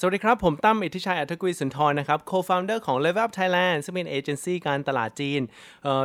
สวัสดีครับ ผมตั้มอิทธิชัยอัธกุลสุนทรนะครับ co-founder ของ Level Up Thailand ซึ่งเป็นเอเจนซี่การตลาดจีน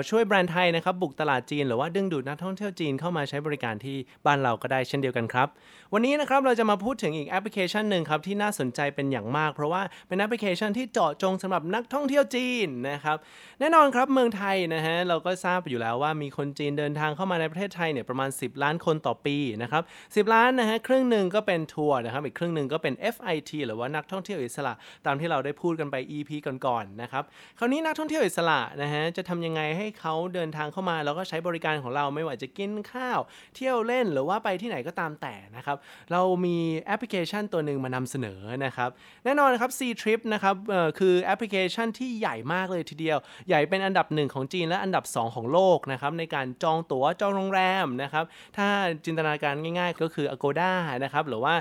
ช่วยแบรนด์ไทยนะครับ บุกตลาดจีน หรือว่าดึงดูดนักท่องเที่ยวจีนเข้ามาใช้บริการที่บ้านเราก็ได้เช่นเดียวกันครับ วันนี้นะครับเราจะมาพูดถึงอีกแอปพลิเคชันหนึ่งครับ ที่น่าสนใจเป็นอย่างมาก เพราะว่าเป็นแอปพลิเคชันที่เจาะจงสำหรับนักท่องเที่ยวจีนนะครับแน่นอนครับเมืองไทยนะฮะเราก็ทราบอยู่แล้วว่ามีคนจีนเดินทางเข้ามาในประเทศไทยเนี่ยประมาณ 10 ล้านคนต่อปีนะครับ10 ล้านนะฮะครึ่งหนึ่งก็เป็นทัวร์นะครับอีกครึ่งหนึ่งก็เป็น FIT หรือว่านักท่องเที่ยวอิสระ ตามที่เราได้พูดกันไป EP ก่อนๆนะครับคราวนี้นักท่องเที่ยวอิสระนะฮะจะทำยังไงให้เขาเดินทางเข้ามา แล้วก็ใช้บริการของเราไม่ว่าจะกินข้าว เที่ยวเล่นหรือว่าไปที่ไหนก็ตามแต่นะครับเรามีแอปพลิเคชันตัวหนึ่งมานำเสนอนะครับแน่นอนครับ C Trip นะครับคือแอปพลิเคชันที่ใหญ่มากเลยทีเดียว ใหญ่เป็นอันดับหนึ่งของจีนและอันดับ 2 ของโลกนะครับในการจองตั๋วจองโรงแรมนะครับถ้าจินตนาการง่ายๆ ก็คือ Agoda นะครับหรือว่า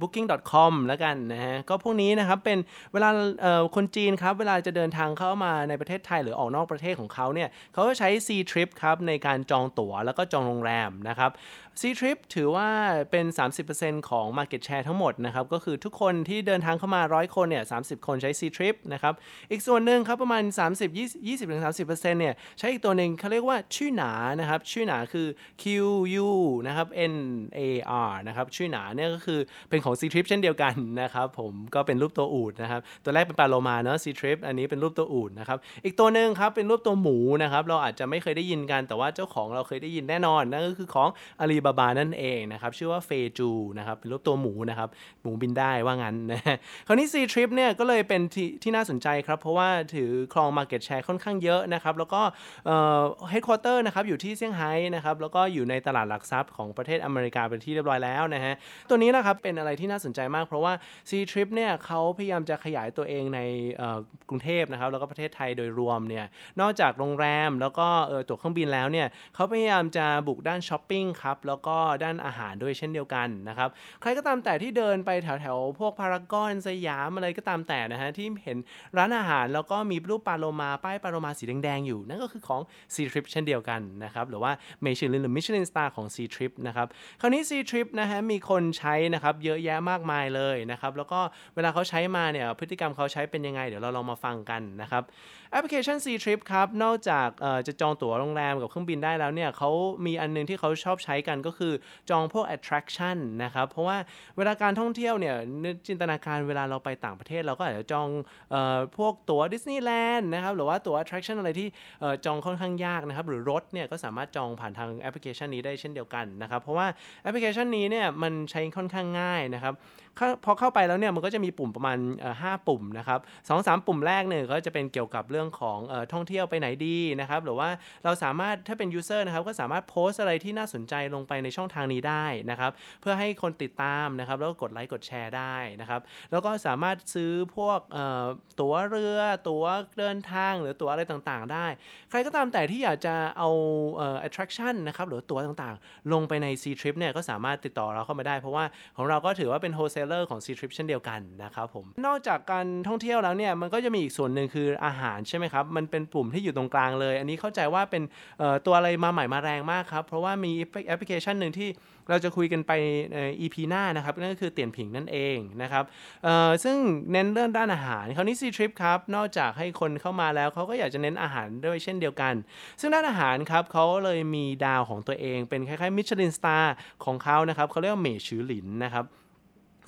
booking.com แล้วกันนะฮะก็พวกนี้นะครับเป็นเวลาคนจีนครับเวลาจะเดินทางเข้ามาในประเทศไทยหรือออกนอกประเทศของเขาเนี่ยเขาจะใช้ C Trip ครับในการจองตั๋วแล้วก็จองโรงแรมนะครับ C Trip ถือว่าเป็น 30%ของ Market Share ทั้งหมดนะครับ ก็คือทุกคนที่เดินทางเข้ามา 100 คนเนี่ย 30 คนใช้ C Trip นะครับ อีกส่วนหนึ่งครับประมาณ30 20 20-30%เนี่ย ใช้อีกตัวหนึ่งเขาเรียกว่าชื่อหนานะครับ ชื่อหนาคือ Q U นะครับ N A R นะครับ ชื่อหนาเนี่ยก็คือเป็นของ C Trip เช่นเดียวกันนะครับผมก็เป็นรูปตัวอูดนะครับ ตัวแรกเป็นปลาโลมาเนาะ C Trip อันนี้เป็นรูปตัวอูดนะครับ อีกตัวหนึ่งครับเป็นรูปตัวหมูนะครับ เราอาจจะไม่เคยได้ยินกันแต่ว่าเจ้าของเราเคยได้ยินแน่นอนนั่นก็คือของอาลีบาบานั่นเองนะครับ ชื่อว่าเฟจูนะครับเป็นรูปตัวหมูนะครับ หมูบินได้ว่างั้นนะคราวนี้ C Trip เนี่ยก็เลยเป็นที่ที่น่าสนใจครับ เพราะว่าถือครอง Market Share ค่อนข้างเยอะนะครับ แล้วก็เอ่อ Headquarter นะครับอยู่ที่เซี่ยงไฮ้นะครับ แล้วก็อยู่ในตลาดหลักทรัพย์ของประเทศอเมริกาเป็นที่เรียบร้อยแล้วนะฮะตัวนี้นะครับเป็นอะไรที่น่าสนใจมาก เพราะว่า Ctrip เนี่ยเขาพยายามจะขยายตัวเองในกรุงเทพนะครับแล้วก็ประเทศไทยโดยรวมเนี่ยนอกจากโรงแรมแล้วก็ตั๋วเครื่องบินแล้วเนี่ยเขาพยายามจะบุกด้านช้อปปิ้งครับแล้วล้วก็ด้านอาหารด้วยเช่นเดียวกันนะครับ ใครก็ตามแต่ที่เดินไปแถวแถวพวกพารากอนสยามอะไรก็ตามแต่นะฮะที่เห็นร้านอาหารแล้วก็มีรูปปลาโลมาป้ายปลาโลมาสีแดงๆอยู่ นั่นก็คือของ C Trip เช่นเดียวกันนะครับหรือว่า Michelin หรือ Michelin Star ของ C Trip นะครับคราวนี้ C Trip นะฮะมีคนใช้นะครับเยอะแยะมากมายเลยนะครับแล้วก็เวลาเขาใช้มาเนี่ยพฤติกรรมเขาใช้เป็นยังไง เดี๋ยวเราลองมาฟังกันนะครับแอปพลิเคชัน C Trip ครับนอกจากจะจองตั๋วโรงแรมกับเครื่องบินได้แล้วเนี่ยเขามีอันนึงที่เขาชอบใช้กันก็คือจองพวก attraction นะครับเพราะว่าเวลาการท่องเที่ยวเนี่ยจินตนาการเวลาเราไปต่างประเทศเราก็อาจจะจองออพวกตั๋วดิสนีย์แลนด์นะครับหรือว่าตั๋ว attraction อะไรที่ออจองค่อนข้างยากนะครับหรือรถเนี่ยก็สามารถจองผ่านทางแอปพลิเคชันนี้ได้เช่นเดียวกันนะครับเพราะว่าแอปพลิเคชันนี้เนี่ยมันใช้ค่อนข้างง่ายนะครับ พอเข้าไปแล้วเนี่ยมันก็จะมีปุ่มประมาณห้าปุ่มนะครับสองสามปุ่มแรกเนี่ยก็จะเป็นเกี่ยวกับเรื่องของออท่องเที่ยวไปไหนดีนะครับหรือว่าเราสามารถถ้าเป็น user นะครับก็สามารถโพสต์อะไรที่น่าสนใจลงไปในช่องทางนี้ได้นะครับเพื่อให้คนติดตามนะครับแล้วก็กดไลค์กดแชร์ได้นะครับแล้วก็สามารถซื้อพวกตั๋วเรือตั๋วเดินทางหรือตั๋วอะไรต่างๆ ได้ ใครก็ตามแต่ที่อยากจะเอาเอ่อ attraction นะครับหรือตั๋วต่างๆ ลงไปใน C Trip เนี่ยก็สามารถติดต่อเราเข้ามาได้ เพราะว่าของเราก็ถือว่าเป็นโฮส wholesaler ของ C Trip เช่นเดียวกันนะครับผม นอกจากการท่องเที่ยวแล้วเนี่ย มันก็จะมีอีกส่วนหนึ่งคืออาหารใช่ไหมครับ มันเป็นปุ่มที่อยู่ตรงกลางเลย อันนี้เข้าใจว่าเป็นตัวอะไรมาใหม่มาแรงมากครับ เพราะว่ามีแอปพลิเคชันหนึ่งที่เราจะคุยกันไปใน EP หน้านะครับ นั่นก็คือเตียนผิงนั่นเองนะครับซึ่งเน้นเรื่องด้านอาหารคราวนี้ Ctrip ครับ นอกจากให้คนเข้ามาแล้วเขาก็อยากจะเน้นอาหารด้วยเช่นเดียวกัน ซึ่งด้านอาหารครับเขาเลยมีดาวของตัวเองเป็นคล้ายๆมิชลินสตาร์ของเขานะครับเขาเรียกว่าเมชือหลินนะครับ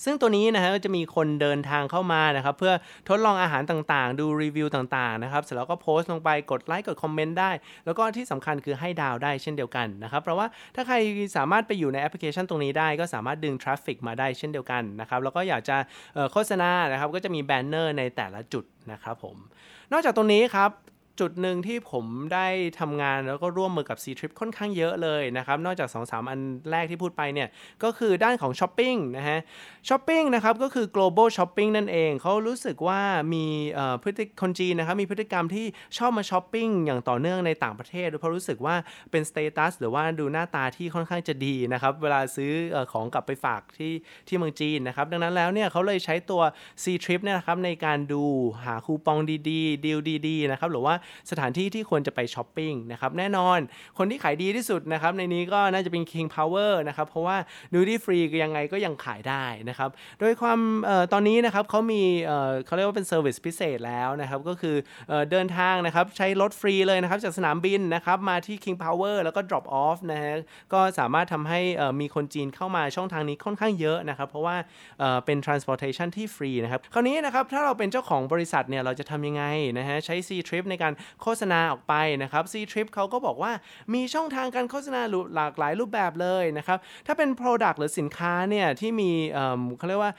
ซึ่งตัวนี้นะฮะก็จะมีคนเดินทางเข้ามานะครับเพื่อทดลองอาหารต่างๆ ดูรีวิวต่างๆนะครับเสร็จแล้วก็โพสต์ลงไปกดไลค์กด comment ได้ แล้วก็ที่สำคัญคือให้ดาวได้เช่นเดียวกันนะครับเพราะว่าถ้าใครสามารถไปอยู่ในแอปพลิเคชันตรงนี้ได้ก็สามารถดึง traffic มาได้เช่นเดียวกันนะครับแล้วก็อยากจะโฆษณานะครับก็จะมี banner ในแต่ละจุดนะครับผมนอกจากตรงนี้ครับ จุดหนึ่งที่ผมได้ทำงานแล้วก็ร่วมมือกับ Ctrip ค่อนข้างเยอะเลยนะครับ นอกจาก 2-3 อันแรกที่พูดไปเนี่ย ก็คือด้านของช้อปปิ้งนะฮะช้อปปิ้งนะครับ ก็คือ global shopping นั่นเอง เขารู้สึกว่ามีพฤติคนจีนนะครับ มีพฤติกรรมที่ชอบมาช้อปปิ้งอย่างต่อเนื่องในต่างประเทศเพราะรู้สึกว่าเป็น status หรือว่าดูหน้าตาที่ค่อนข้างจะดีนะครับ เวลาซื้อของกลับไปฝากที่ที่เมืองจีนนะครับ ดังนั้นแล้วเนี่ยเขาเลยใช้ตัว C Trip เนี่ยนะครับในการดูหาคูปองดีๆดีลดีๆนะครับหรือว่าสถานที่ที่ควรจะไปช้อปปิ้งนะครับแน่นอนคนที่ขายดีที่สุดนะครับในนี้ก็น่าจะเป็น King Power นะครับเพราะว่า Duty Free ยังไงก็ยังขายได้นะครับโดยความตอนนี้นะครับเขามีเขาเรียกว่าเป็นเซอร์วิสพิเศษแล้วนะครับก็คือเดินทางนะครับใช้รถฟรีเลยนะครับจากสนามบินนะครับมาที่ King Power แล้วก็ drop off นะฮะก็สามารถทำให้มีคนจีนเข้ามาช่องทางนี้ค่อนข้างเยอะนะครับเพราะว่าเป็น transportation ที่ฟรีนะครับคราวนี้นะครับถ้าเราเป็นเจ้าของบริษัทเนี่ยเราจะทำยังไงนะฮะใช้ C Trip ในการโฆษณาออกไปนะครับ C Trip เขาก็บอกว่ามีช่องทางการโฆษณาหลากหลายรูปแบบเลยนะครับถ้าเป็น Product หรือสินค้าเนี่ยที่มีเขาเรียกว่า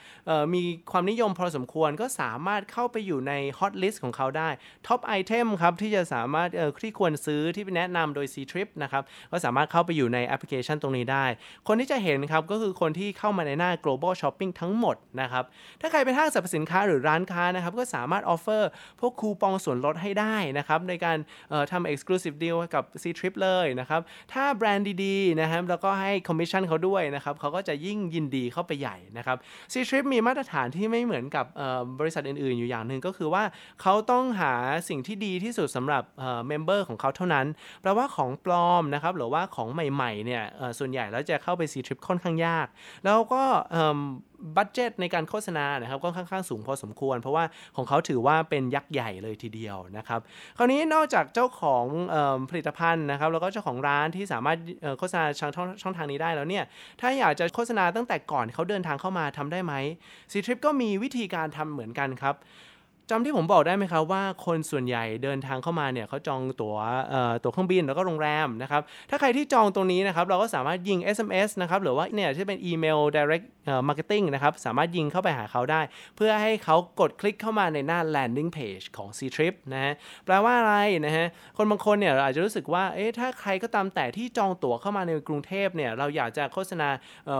มีความนิยมพอสมควรก็สามารถเข้าไปอยู่ใน Hot List ของเขาได้ Top Item ครับที่จะสามารถที่ควรซื้อที่แนะนำโดย C Trip นะครับก็สามารถเข้าไปอยู่ในแอปพลิเคชันตรงนี้ได้ คนที่จะเห็นครับก็คือคนที่เข้ามาในหน้า global shopping ทั้งหมดนะครับถ้าใครเป็นห้างสรรพสินค้าหรือร้านค้านะครับก็สามารถ offer พวกคูปองส่วนลดให้ได้นะครับในการทำ exclusive deal กับ C Trip เลยนะครับถ้าแบรนด์ดีๆนะครับแล้วก็ให้ commission เขาด้วยนะครับเขาก็จะยิ่งยินดีเข้าไปใหญ่นะครับ C Trip มีมาตรฐานที่ไม่เหมือนกับบริษัทอื่นๆ อยู่อย่างหนึ่งก็คือว่าเขาต้องหาสิ่งที่ดีที่สุดสำหรับ member ของเขาเท่านั้นแปลว่าของปลอมนะครับหรือว่าของใหม่ๆเนี่ยส่วนใหญ่แล้วจะเข้าไป C Trip ค่อนข้างยาก แล้วก็ budget ในการโฆษณานะครับก็ค่อนข้างสูงพอสมควร เพราะว่าของเขาถือว่าเป็นยักษ์ใหญ่เลยทีเดียวนะครับคราวนี้นอกจากเจ้าของผลิตภัณฑ์นะครับแล้วก็เจ้าของร้านที่สามารถโฆษณาช่องช่องทางนี้ได้แล้วเนี่ยถ้าอยากจะโฆษณาตั้งแต่ก่อนเขาเดินทางเข้ามาทำได้ไหมซีทริปก็มีวิธีการทำเหมือนกันครับ จำที่ผมบอกได้ไหมครับว่าคนส่วนใหญ่เดินทางเข้ามาเนี่ยเขาจองตัว๋วตั๋วเครื่องบินแล้วก็โรงแรมนะครับถ้าใครที่จองตรงนี้นะครับเราก็สามารถยิง SMS นะครับหรือว่าเนี่ยที่เป็นอีเมล direct marketing นะครับสามารถยิงเข้าไปหาเขาได้ เพื่อให้เขากดคลิกเข้ามาในหน้า landing page ของ C Trip นะฮะแปลว่าอะไรนะฮะคนบางคนเนี่ยอาจจะรู้สึกว่าเอ๊ะถ้าใครก็ตามแต่ที่จองตั๋วเข้ามาในกรุงเทพเนี่ยเราอยากจะโฆษณา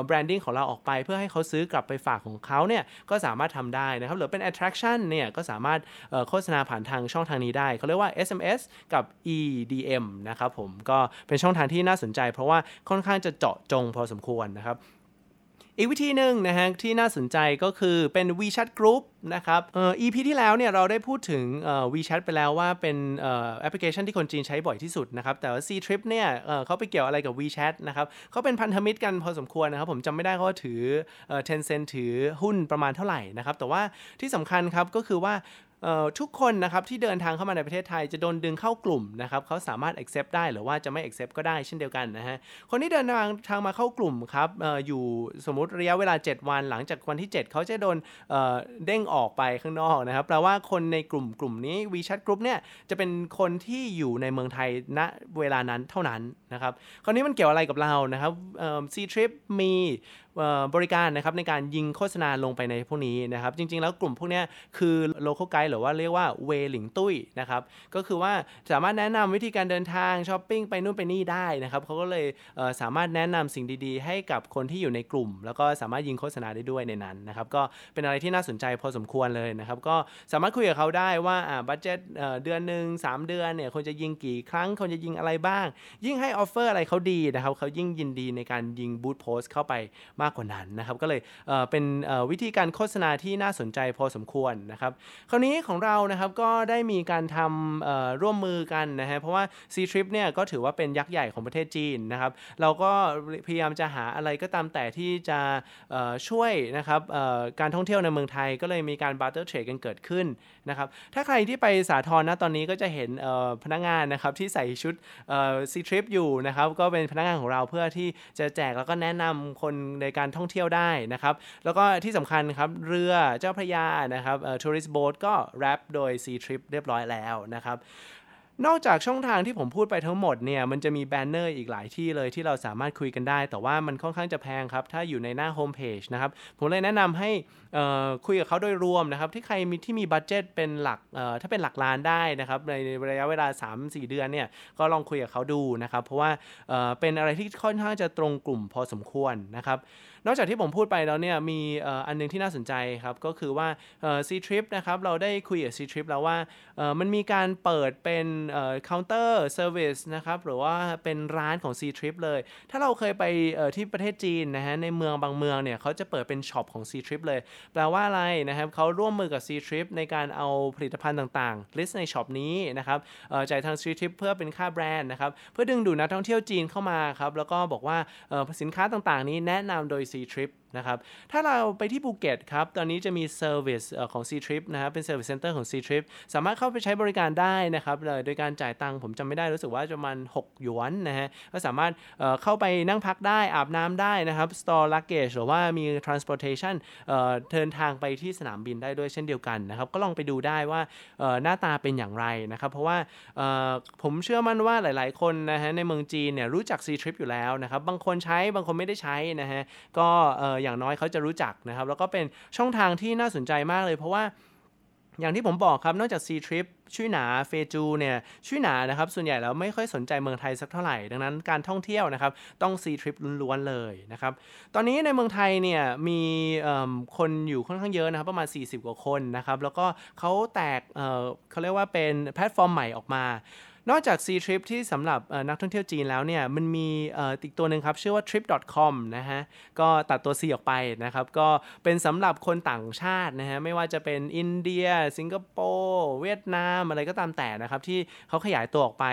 แบรนดิ้งของเราออกไป เพื่อให้เขาซื้อกลับไปฝากของเขาเนี่ยก็สามารถทำได้นะครับหรือเป็น attraction เนี่ยก็สามารถโฆษณาผ่านทางช่องทางนี้ได้ เขาเรียกว่า SMS กับ EDM นะครับผมก็เป็นช่องทางที่น่าสนใจ เพราะว่าค่อนข้างจะเจาะจงพอสมควรนะครับ อีกวิธีหนึ่งนะฮะที่น่าสนใจก็คือเป็น WeChat Group นะครับเอ่อ EP ที่แล้วเนี่ยเราได้พูดถึงเอ่อ WeChat ไปแล้วว่าเป็นเอ่อแอปพลิเคชันที่คนจีนใช้บ่อยที่สุดนะครับ แต่ว่า C Trip เนี่ยเอ่อเขาไปเกี่ยวอะไรกับ WeChat นะครับเขาเป็นพันธมิตรกันพอสมควรนะครับ ผมจำไม่ได้เขาถือเอ่อ Tencent ถือหุ้นประมาณเท่าไหร่นะครับ แต่ว่าที่สำคัญครับก็คือว่า ทุกคนนะครับที่เดินทางเข้ามาในประเทศไทยจะโดนดึงเข้ากลุ่มนะครับเขาสามารถ accept ได้หรือว่าจะไม่ accept ก็ได้เช่นเดียวกันนะฮะคนที่เดินทางทางมาเข้ากลุ่มครับอออยู่สมมติระยะเวลา 7 วัน หลังจากวันที่ 7 เขาจะโดนเเด้งออกไปข้างนอกนะครับแปลว่าคนในกลุ่มกลุ่มนี้ WeChat Group เนี่ยจะเป็นคนที่อยู่ในเมืองไทยณเวลานั้นเท่านั้นนะครับคราวนี้มันเกี่ยวอะไรกับเรานะครับซีทริปมีบริการนะครับในการยิงโฆษณาลงไปในพวกนี้นะครับ จริงๆ แล้วกลุ่มพวกนี้คือ local guide หรือว่าเรียกว่าเวหลิงตุ้ยนะครับก็คือว่าสามารถแนะนำวิธีการเดินทางช้อปปิ้งไปนู่นไปนี่ได้นะครับเขาก็เลยสามารถแนะนำสิ่งดีๆ ให้กับคนที่อยู่ในกลุ่ม แล้วก็สามารถยิงโฆษณาได้ด้วยในนั้นนะครับก็เป็นอะไรที่น่าสนใจพอสมควรเลยนะครับก็สามารถคุยกับเขาได้ว่าอ่า budget เดือนหนึ่ง3 เดือนเนี่ยคนจะยิงกี่ครั้งคนจะยิงอะไรบ้าง ยิ่งให้ offer อะไรเขาดีนะครับเขายิ่งยินดีในการยิง boost post เข้าไปมากกว่านั้นนะครับ ก็เลยเเป็นวิธีการโฆษณาที่น่าสนใจพอสมควรนะครับ คราวนี้ของเรานะครับก็ได้มีการทำร่วมมือกันนะฮะเพราะว่า C Trip เนี่ยก็ถือว่าเป็นยักษ์ใหญ่ของประเทศจีนนะครับ เราก็พยายามจะหาอะไรก็ตามแต่ที่จะช่วยนะครับการท่องเที่ยวในเมืองไทยก็เลยมีการ barter trade กันเกิดขึ้นนะครับ ถ้าใครที่ไปสาทรนะตอนนี้ก็จะเห็นพนักงานนะครับที่ใส่ชุด C Trip อยู่นะครับก็เป็นพนักงานของเราเพื่อที่จะแจกแล้วก็แนะนำคนในการท่องเที่ยวได้นะครับ แล้วก็ที่สำคัญครับเรือเจ้าพระยานะครับ tourist boat ก็ wrap โดย C Trip เรียบร้อยแล้วนะครับ นอกจากช่องทางที่ผมพูดไปทั้งหมดเนี่ย มันจะมี banner อีกหลายที่เลยที่เราสามารถคุยกันได้ แต่ว่ามันค่อนข้างจะแพงครับ ถ้าอยู่ในหน้าโฮมเพจนะครับ ผมเลยแนะนำให้คุยกับเขาโดยรวมนะครับ ที่ใครมีที่มี budget เป็นหลักถ้าเป็นหลักล้านได้นะครับ ในระยะเวลา 3-4 เดือนเนี่ย ก็ลองคุยกับเขาดูนะครับ เพราะว่าเเป็นอะไรที่ค่อนข้างจะตรงกลุ่มพอสมควรนะครับนอกจากที่ผมพูดไปแล้วเนี่ยมีอันหนึงที่น่าสนใจครับก็คือว่าเอ่อ C Trip นะครับเราได้คุยกับ C Trip แล้วว่ามันมีการเปิดเป็นเอ่อ counter service นะครับหรือว่าเป็นร้านของ C Trip เลย ถ้าเราเคยไปที่ประเทศจีนนะฮะในเมืองบางเมืองเนี่ยเขาจะเปิดเป็นช็อปของ C Trip เลย แปลว่าอะไรนะครับเขาร่วมมือกับ C Trip ในการเอาผลิตภัณฑ์ต่างๆ list ในช็อปนี้นะครับจ่ายทาง C Trip เพื่อเป็นค่าแบรนด์นะครับเพื่อดึงดูดนักท่องเที่ยวจีนเข้ามาครับแล้วก็บอกว่าสินค้าต่างๆ นี้แนะนำโดย C Trip นะครับ ถ้าเราไปที่ภูเก็ตครับ ตอนนี้จะมี service ของ C Trip นะครับเป็น service center ของ C Trip สามารถเข้าไปใช้บริการได้นะครับเลยโดยการจ่ายตังค์ผมจำไม่ได้รู้สึกว่าจะประมาณ 6 หยวนนะฮะ ก็สามารถเเข้าไปนั่งพักได้อาบน้ำได้นะครับ store luggage หรือว่ามี transportation เอ่อเดินทางไปที่สนามบินได้ด้วยเช่นเดียวกันนะครับ ก็ลองไปดูได้ว่าหน้าตาเป็นอย่างไรนะครับ เพราะว่าผมเชื่อมั่นว่าหลาย ๆ คนนะฮะในเมืองจีนเนี่ยรู้จัก C Trip อยู่แล้วนะครับ บางคนใช้บางคนไม่ได้ใช้นะฮะกเอ่อย่างน้อยเขาจะรู้จักนะครับ แล้วก็เป็นช่องทางที่น่าสนใจมากเลย เพราะว่าอย่างที่ผมบอกครับ นอกจาก C Trip ชื่อหนาเฟจูเนี่ยชื่อหนานะครับ ส่วนใหญ่แล้วไม่ค่อยสนใจเมืองไทยสักเท่าไหร่ ดังนั้นการท่องเที่ยวนะครับต้อง C Trip ล้วนๆเลยนะครับ ตอนนี้ในเมืองไทยเนี่ยมีคนอยู่ค่อนข้างเยอะนะครับ ประมาณ 40 กว่าคนนะครับ แล้วก็เขาแตกเเขาเรียกว่าเป็นแพลตฟอร์มใหม่ออกมา นอกจาก C Trip ที่สำหรับนักท่องเที่ยวจีนแล้วเนี่ยมันมีอีกตัวหนึ่งครับชื่อว่า trip.com นะฮะก็ตัดตัว C ออกไปนะครับ ก็เป็นสำหรับคนต่างชาตินะฮะไม่ว่าจะเป็นอินเดีย สิงคโปร์เวียดนามอะไรก็ตามแต่นะครับที่เขาขยายตัวออกไป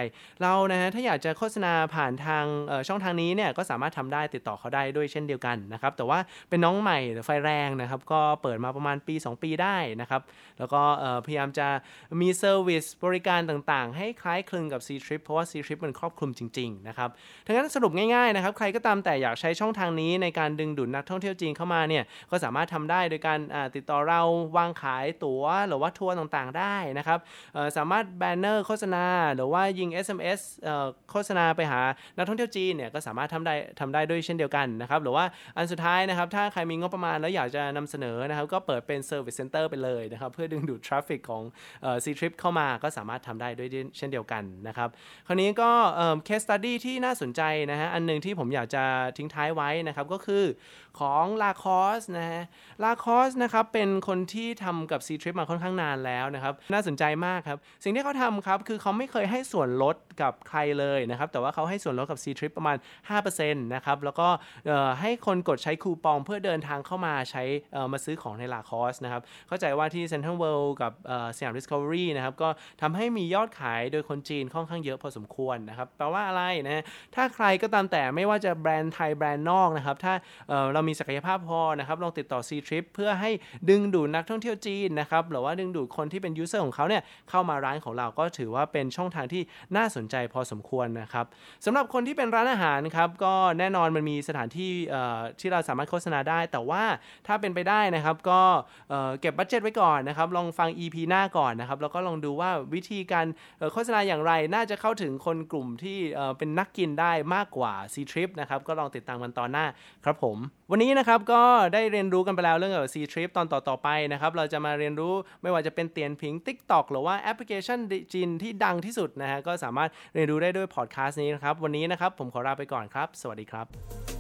เรานะฮะถ้าอยากจะโฆษณาผ่านทางช่องทางนี้เนี่ยก็สามารถทำได้ติดต่อเขาได้ด้วยเช่นเดียวกันนะครับแต่ว่าเป็นน้องใหม่หรือไฟแรงนะครับก็เปิดมาประมาณปี 2 ปีได้นะครับแล้วก็พยายามจะมี service บริการต่างๆ ให้คล้ายคลึงกับ C Trip เพราะว่า C Trip มันครอบคลุมจริงๆนะครับทั้งนั้นสรุปง่ายๆนะครับใครก็ตามแต่อยากใช้ช่องทางนี้ในการดึงดูดนักท่องเที่ยวจีนเข้ามาเนี่ยก็สามารถทำได้โดยการติดต่อเราวางขายตั๋วหรือว่าทัวร์ต่างๆได้นะครับสามารถ banner โฆษณา หรือว่ายิง SMS เอ่อโฆษณาไปหานักท่องเที่ยวจีนเนี่ยก็สามารถทำได้ทำได้ด้วยเช่นเดียวกันนะครับหรือว่าอันสุดท้ายนะครับถ้าใครมีงบประมาณแล้วอยากจะนำเสนอนะครับก็เปิดเป็น Service Center ไปเลยนะครับเพื่อดึงดูดทราฟฟิกของ C Trip เข้ามาก็สามารถทำได้ด้วยเช่นเดียวกันนะครับคราวนี้ก็เอ่อ case study ที่น่าสนใจนะฮะอันหนึ่งที่ผมอยากจะทิ้งท้ายไว้นะครับก็คือของ La c o s นะฮะ La c o s นะครับเป็นคนที่ทำกับ C Trip มาค่อนข้างนานแล้วนะครับน่าสนใจมากครับสิ่งที่เขาทำครับคือเขาไม่เคยให้ส่วนลดกับใครเลยนะครับแต่ว่าเขาให้ส่วนลดกับ C Trip ประมาณ 5%นะครับแล้วก็ให้คนกดใช้คูปองเพื่อเดินทางเข้ามาใช้มาซื้อของใน La c o s นะครับเข้าใจว่าที่ Central World กับเอ่อสยาม Discovery นะครับก็ทำให้มียอดขายโดยคนจีนค่อนข้างเยอะพอสมควรนะครับแปลว่าอะไรนะถ้าใครก็ตามแต่ไม่ว่าจะแบรนด์ไทยแบรนด์นอกนะครับถ้าเเรามีศักยภาพพอนะครับลองติดต่อ C Trip เพื่อให้ดึงดูดนักท่องเที่ยวจีนนะครับหรือว่าดึงดูดคนที่เป็น user ของเขาเนี่ยเข้ามาร้านของเราก็ถือว่าเป็นช่องทางที่น่าสนใจพอสมควรนะครับสำหรับคนที่เป็นร้านอาหารครับก็แน่นอนมันมีสถานที่ที่เราสามารถโฆษณาได้ แต่ว่าถ้าเป็นไปได้นะครับก็เเก็บ budget ไว้ก่อนนะครับลองฟัง EP หน้าก่อนนะครับแล้วก็ลองดูว่าวิธีการโฆษณาอย่างไรน่าจะเข้าถึงคนกลุ่มที่เเป็นนักกินได้มากกว่า C Trip นะครับ ก็ลองติดตามกันตอนหน้าครับผม วันนี้นะครับก็ได้เรียนรู้กันไปแล้วเรื่องเกี่ยวกับ C Trip ตอนต่อๆไปนะครับ เราจะมาเรียนรู้ไม่ว่าจะเป็นเตียนพิง TikTok หรือว่าแอปพลิเคชันจีนที่ดังที่สุดนะฮะก็สามารถเรียนรู้ได้ด้วยพอดแคสต์นี้นะครับ วันนี้นะครับผมขอลาไปก่อนครับ สวัสดีครับ